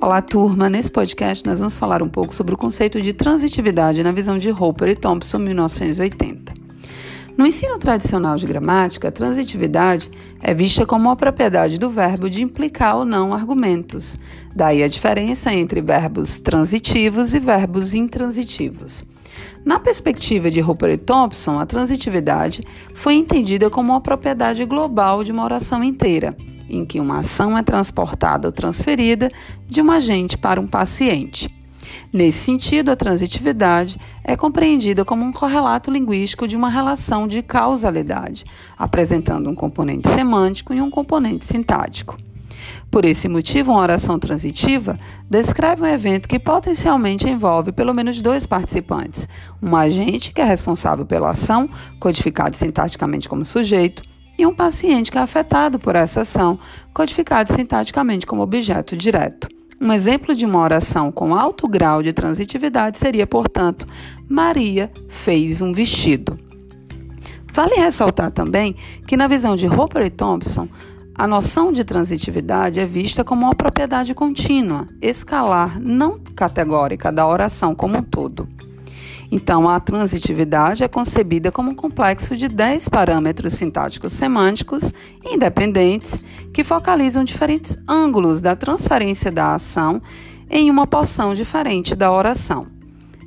Olá, turma! Nesse podcast nós vamos falar um pouco sobre o conceito de transitividade na visão de Hopper e Thompson, 1980. No ensino tradicional de gramática, a transitividade é vista como a propriedade do verbo de implicar ou não argumentos. Daí a diferença entre verbos transitivos e verbos intransitivos. Na perspectiva de Hopper e Thompson, a transitividade foi entendida como uma propriedade global de uma oração inteira em que uma ação é transportada ou transferida de um agente para um paciente. Nesse sentido, a transitividade é compreendida como um correlato linguístico de uma relação de causalidade, apresentando um componente semântico e um componente sintático. Por esse motivo, uma oração transitiva descreve um evento que potencialmente envolve pelo menos dois participantes: um agente, que é responsável pela ação, codificado sintaticamente como sujeito, e um paciente que é afetado por essa ação, codificado sintaticamente como objeto direto. Um exemplo de uma oração com alto grau de transitividade seria, portanto, Maria fez um vestido. Vale ressaltar também que, na visão de Roper e Thompson, a noção de transitividade é vista como uma propriedade contínua, escalar, não categórica da oração como um todo. Então, a transitividade é concebida como um complexo de 10 parâmetros sintáticos semânticos independentes que focalizam diferentes ângulos da transferência da ação em uma porção diferente da oração.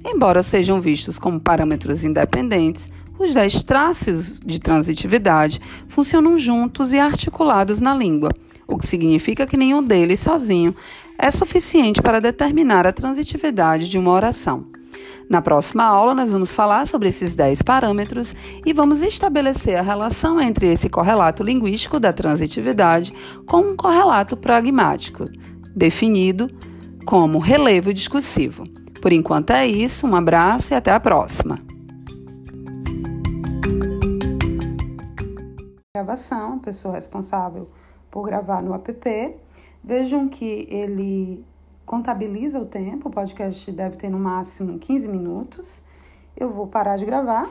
Embora sejam vistos como parâmetros independentes, os 10 traços de transitividade funcionam juntos e articulados na língua, o que significa que nenhum deles sozinho é suficiente para determinar a transitividade de uma oração. Na próxima aula, nós vamos falar sobre esses 10 parâmetros e vamos estabelecer a relação entre esse correlato linguístico da transitividade com um correlato pragmático, definido como relevo discursivo. Por enquanto é isso, um abraço e até a próxima. Gravação, pessoa responsável por gravar no app. Vejam que ele contabiliza o tempo, o podcast deve ter no máximo 15 minutos. Eu vou parar de gravar